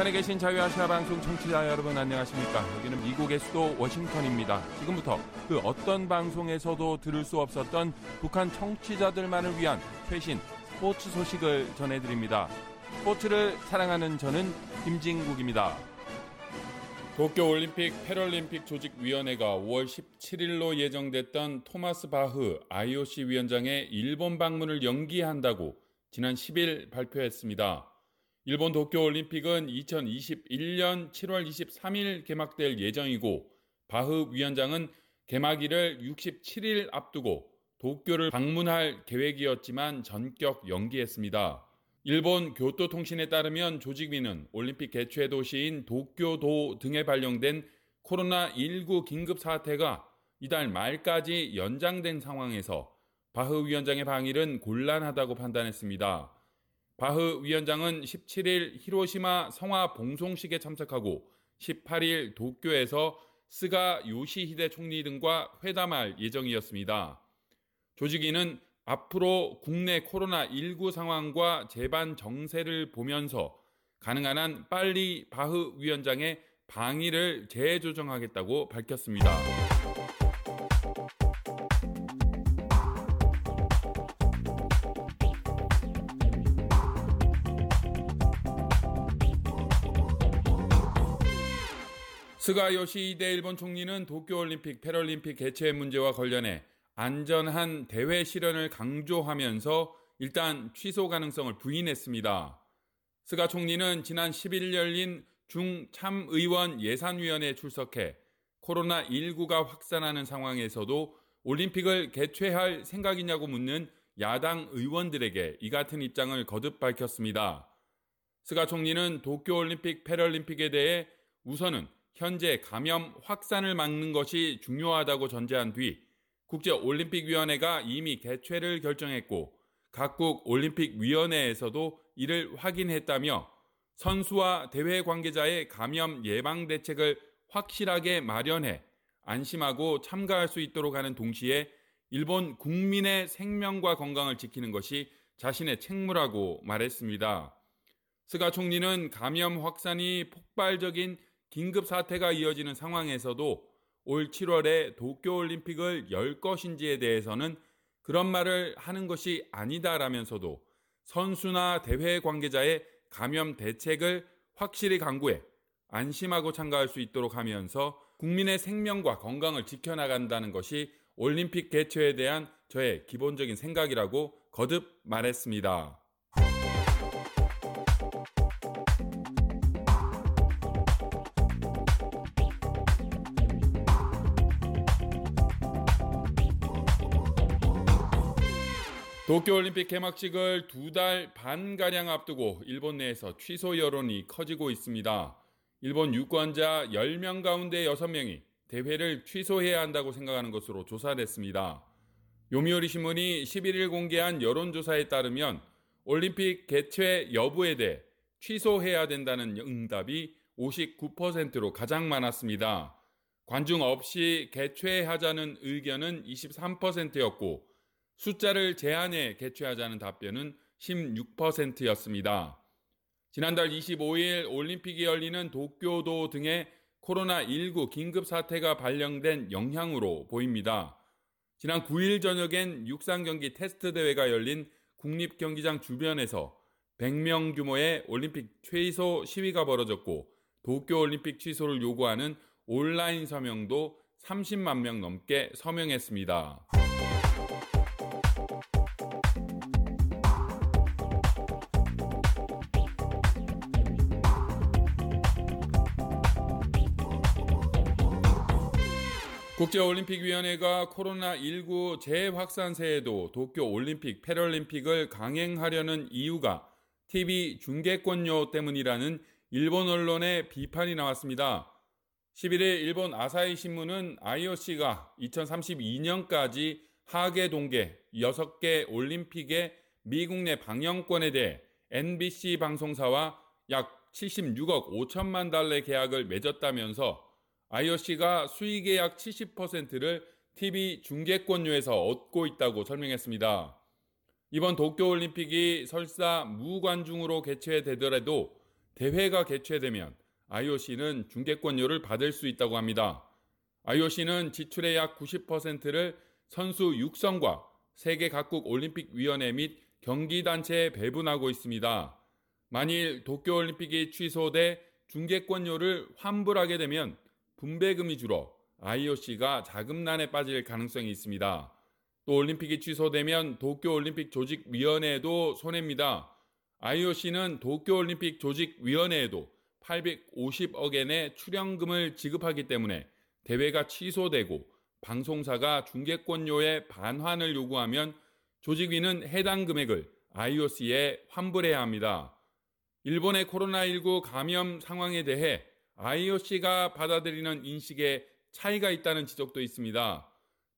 북한에 계신 자유아시아 방송 청취자 여러분 안녕하십니까? 여기는 미국의 수도 워싱턴입니다. 지금부터 그 어떤 방송에서도 들을 수 없었던 북한 청취자들만을 위한 최신 스포츠 소식을 전해드립니다. 스포츠를 사랑하는 저는 김진국입니다. 도쿄올림픽 패럴림픽 조직위원회가 5월 17일로 예정됐던 토마스 바흐 IOC 위원장의 일본 방문을 연기한다고 지난 10일 발표했습니다. 일본 도쿄올림픽은 2021년 7월 23일 개막될 예정이고 바흐 위원장은 개막일을 67일 앞두고 도쿄를 방문할 계획이었지만 전격 연기했습니다. 일본 교토통신에 따르면 조직위는 올림픽 개최 도시인 도쿄도 등에 발령된 코로나19 긴급 사태가 이달 말까지 연장된 상황에서 바흐 위원장의 방일은 곤란하다고 판단했습니다. 바흐 위원장은 17일 히로시마 성화 봉송식에 참석하고 18일 도쿄에서 스가 요시히데 총리 등과 회담할 예정이었습니다. 조직위는 앞으로 국내 코로나19 상황과 재반 정세를 보면서 가능한 한 빨리 바흐 위원장의 방위를 재조정하겠다고 밝혔습니다. 스가 요시히데 일본 총리는 도쿄올림픽 패럴림픽 개최 문제와 관련해 안전한 대회 실현을 강조하면서 일단 취소 가능성을 부인했습니다. 스가 총리는 지난 10일 열린 중참의원 예산위원회에 출석해 코로나19가 확산하는 상황에서도 올림픽을 개최할 생각이냐고 묻는 야당 의원들에게 이 같은 입장을 거듭 밝혔습니다. 스가 총리는 도쿄올림픽 패럴림픽에 대해 우선은 현재 감염 확산을 막는 것이 중요하다고 전제한 뒤 국제올림픽위원회가 이미 개최를 결정했고 각국 올림픽위원회에서도 이를 확인했다며 선수와 대회 관계자의 감염 예방 대책을 확실하게 마련해 안심하고 참가할 수 있도록 하는 동시에 일본 국민의 생명과 건강을 지키는 것이 자신의 책무라고 말했습니다. 스가 총리는 감염 확산이 폭발적인 긴급 사태가 이어지는 상황에서도 올 7월에 도쿄올림픽을 열 것인지에 대해서는 그런 말을 하는 것이 아니다라면서도 선수나 대회 관계자의 감염 대책을 확실히 강구해 안심하고 참가할 수 있도록 하면서 국민의 생명과 건강을 지켜나간다는 것이 올림픽 개최에 대한 저의 기본적인 생각이라고 거듭 말했습니다. 도쿄올림픽 개막식을 두 달 반가량 앞두고 일본 내에서 취소 여론이 커지고 있습니다. 일본 유권자 10명 가운데 6명이 대회를 취소해야 한다고 생각하는 것으로 조사됐습니다. 요미우리 신문이 11일 공개한 여론조사에 따르면 올림픽 개최 여부에 대해 취소해야 된다는 응답이 59%로 가장 많았습니다. 관중 없이 개최하자는 의견은 23%였고 숫자를 제한해 개최하자는 답변은 16%였습니다. 지난달 25일 올림픽이 열리는 도쿄도 등의 코로나19 긴급 사태가 발령된 영향으로 보입니다. 지난 9일 저녁엔 육상 경기 테스트 대회가 열린 국립 경기장 주변에서 100명 규모의 올림픽 취소 시위가 벌어졌고 도쿄 올림픽 취소를 요구하는 온라인 서명도 30만 명 넘게 서명했습니다. 국제올림픽위원회가 코로나19 재확산세에도 도쿄올림픽, 패럴림픽을 강행하려는 이유가 TV 중계권료 때문이라는 일본 언론의 비판이 나왔습니다. 11일 일본 아사히 신문은 IOC가 2032년까지 하계 동계 6개 올림픽의 미국 내 방영권에 대해 NBC 방송사와 약 76억 5천만 달러 계약을 맺었다면서 IOC가 수익의 약 70%를 TV 중계권료에서 얻고 있다고 설명했습니다. 이번 도쿄올림픽이 설사 무관중으로 개최되더라도 대회가 개최되면 IOC는 중계권료를 받을 수 있다고 합니다. IOC는 지출의 약 90%를 선수 육성과 세계 각국 올림픽위원회 및 경기단체에 배분하고 있습니다. 만일 도쿄올림픽이 취소돼 중계권료를 환불하게 되면 분배금이 줄어 IOC가 자금난에 빠질 가능성이 있습니다. 또 올림픽이 취소되면 도쿄올림픽 조직위원회에도 손해입니다. IOC는 도쿄올림픽 조직위원회에도 850억 엔의 출연금을 지급하기 때문에 대회가 취소되고 방송사가 중계권료의 반환을 요구하면 조직위는 해당 금액을 IOC에 환불해야 합니다. 일본의 코로나19 감염 상황에 대해 IOC가 받아들이는 인식에 차이가 있다는 지적도 있습니다.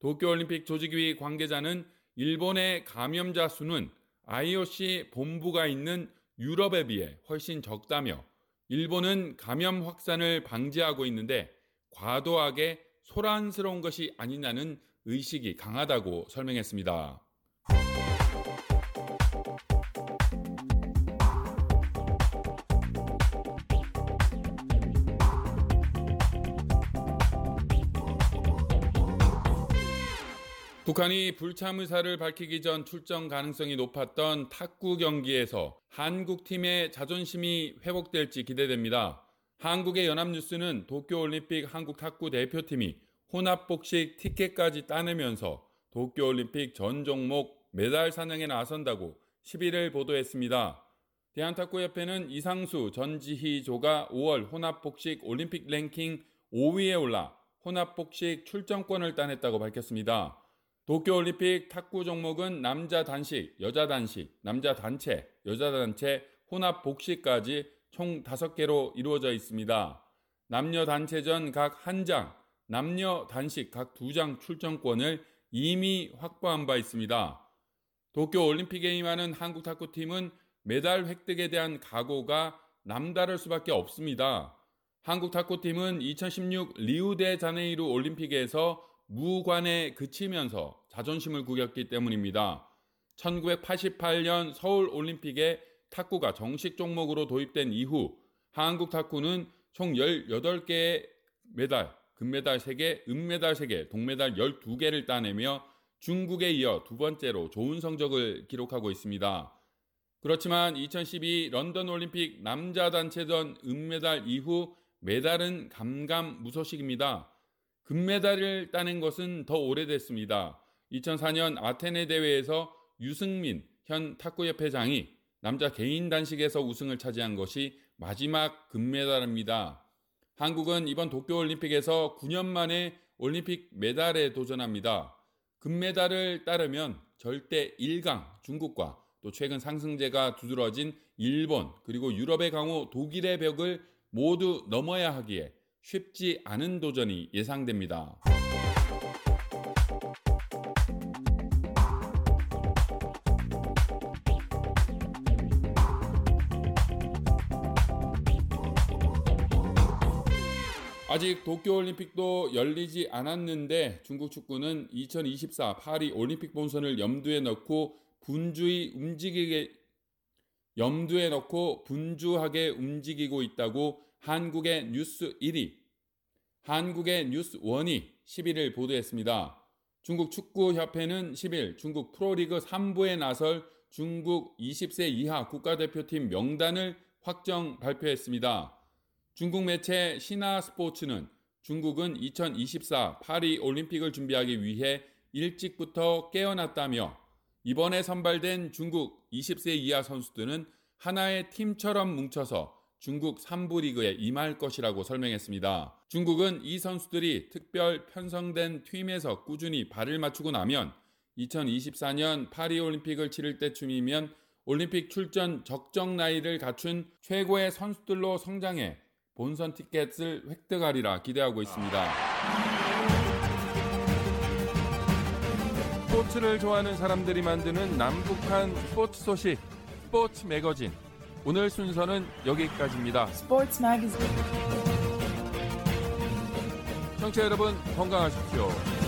도쿄올림픽 조직위 관계자는 일본의 감염자 수는 IOC 본부가 있는 유럽에 비해 훨씬 적다며 일본은 감염 확산을 방지하고 있는데 과도하게 소란스러운 것이 아니냐는 의식이 강하다고 설명했습니다. 북한이 불참 의사를 밝히기 전 출정 가능성이 높았던 탁구 경기에서 한국 팀의 자존심이 회복될지 기대됩니다. 한국의 연합뉴스는 도쿄올림픽 한국 탁구 대표팀이 혼합복식 티켓까지 따내면서 도쿄올림픽 전 종목 메달 사냥에 나선다고 11일 보도했습니다. 대한탁구협회는 이상수 전지희 조가 5월 혼합복식 올림픽 랭킹 5위에 올라 혼합복식 출전권을 따냈다고 밝혔습니다. 도쿄올림픽 탁구 종목은 남자 단식, 여자 단식, 남자 단체, 여자 단체, 혼합 복식까지 총 5개로 이루어져 있습니다. 남녀 단체전 각한 장, 남녀 단식 각두장 출전권을 이미 확보한 바 있습니다. 도쿄 올림픽에 임하는 한국 탁구팀은 메달 획득에 대한 각오가 남다를 수밖에 없습니다. 한국 탁구팀은 2016 리우데 자네이루 올림픽에서 무관에 그치면서 자존심을 구겼기 때문입니다. 1988년 서울 올림픽에 탁구가 정식 종목으로 도입된 이후 한국 탁구는 총 18개의 메달, 금메달 3개, 은메달 3개, 동메달 12개를 따내며 중국에 이어 두 번째로 좋은 성적을 기록하고 있습니다. 그렇지만 2012 런던 올림픽 남자 단체전 은메달 이후 메달은 감감무소식입니다. 금메달을 따낸 것은 더 오래됐습니다. 2004년 아테네 대회에서 유승민 현 탁구협회장이 남자 개인 단식에서 우승을 차지한 것이 마지막 금메달입니다. 한국은 이번 도쿄올림픽에서 9년 만에 올림픽 메달에 도전합니다. 금메달을 따르면 절대 1강 중국과 또 최근 상승세가 두드러진 일본 그리고 유럽의 강호 독일의 벽을 모두 넘어야 하기에 쉽지 않은 도전이 예상됩니다. 아직 도쿄올림픽도 열리지 않았는데 중국 축구는 2024 파리 올림픽 본선을 염두에 넣고 분주히 움직이게 염두에 넣고 분주하게 움직이고 있다고 한국의 뉴스 1위, 한국의 뉴스 1이 11일 보도했습니다. 중국 축구협회는 10일 중국 프로리그 3부에 나설 중국 20세 이하 국가대표팀 명단을 확정 발표했습니다. 중국 매체 신화 스포츠는 중국은 2024 파리 올림픽을 준비하기 위해 일찍부터 깨어났다며 이번에 선발된 중국 20세 이하 선수들은 하나의 팀처럼 뭉쳐서 중국 3부 리그에 임할 것이라고 설명했습니다. 중국은 이 선수들이 특별 편성된 팀에서 꾸준히 발을 맞추고 나면 2024년 파리올림픽을 치를 때쯤이면 올림픽 출전 적정 나이를 갖춘 최고의 선수들로 성장해 본선 티켓을 획득하리라 기대하고 있습니다. 스포츠를 좋아하는 사람들이 만드는 남북한 스포츠 소식, 스포츠 매거진. 오늘 순서는 여기까지입니다. 스포츠 매거진. 청취자 여러분 건강하십시오.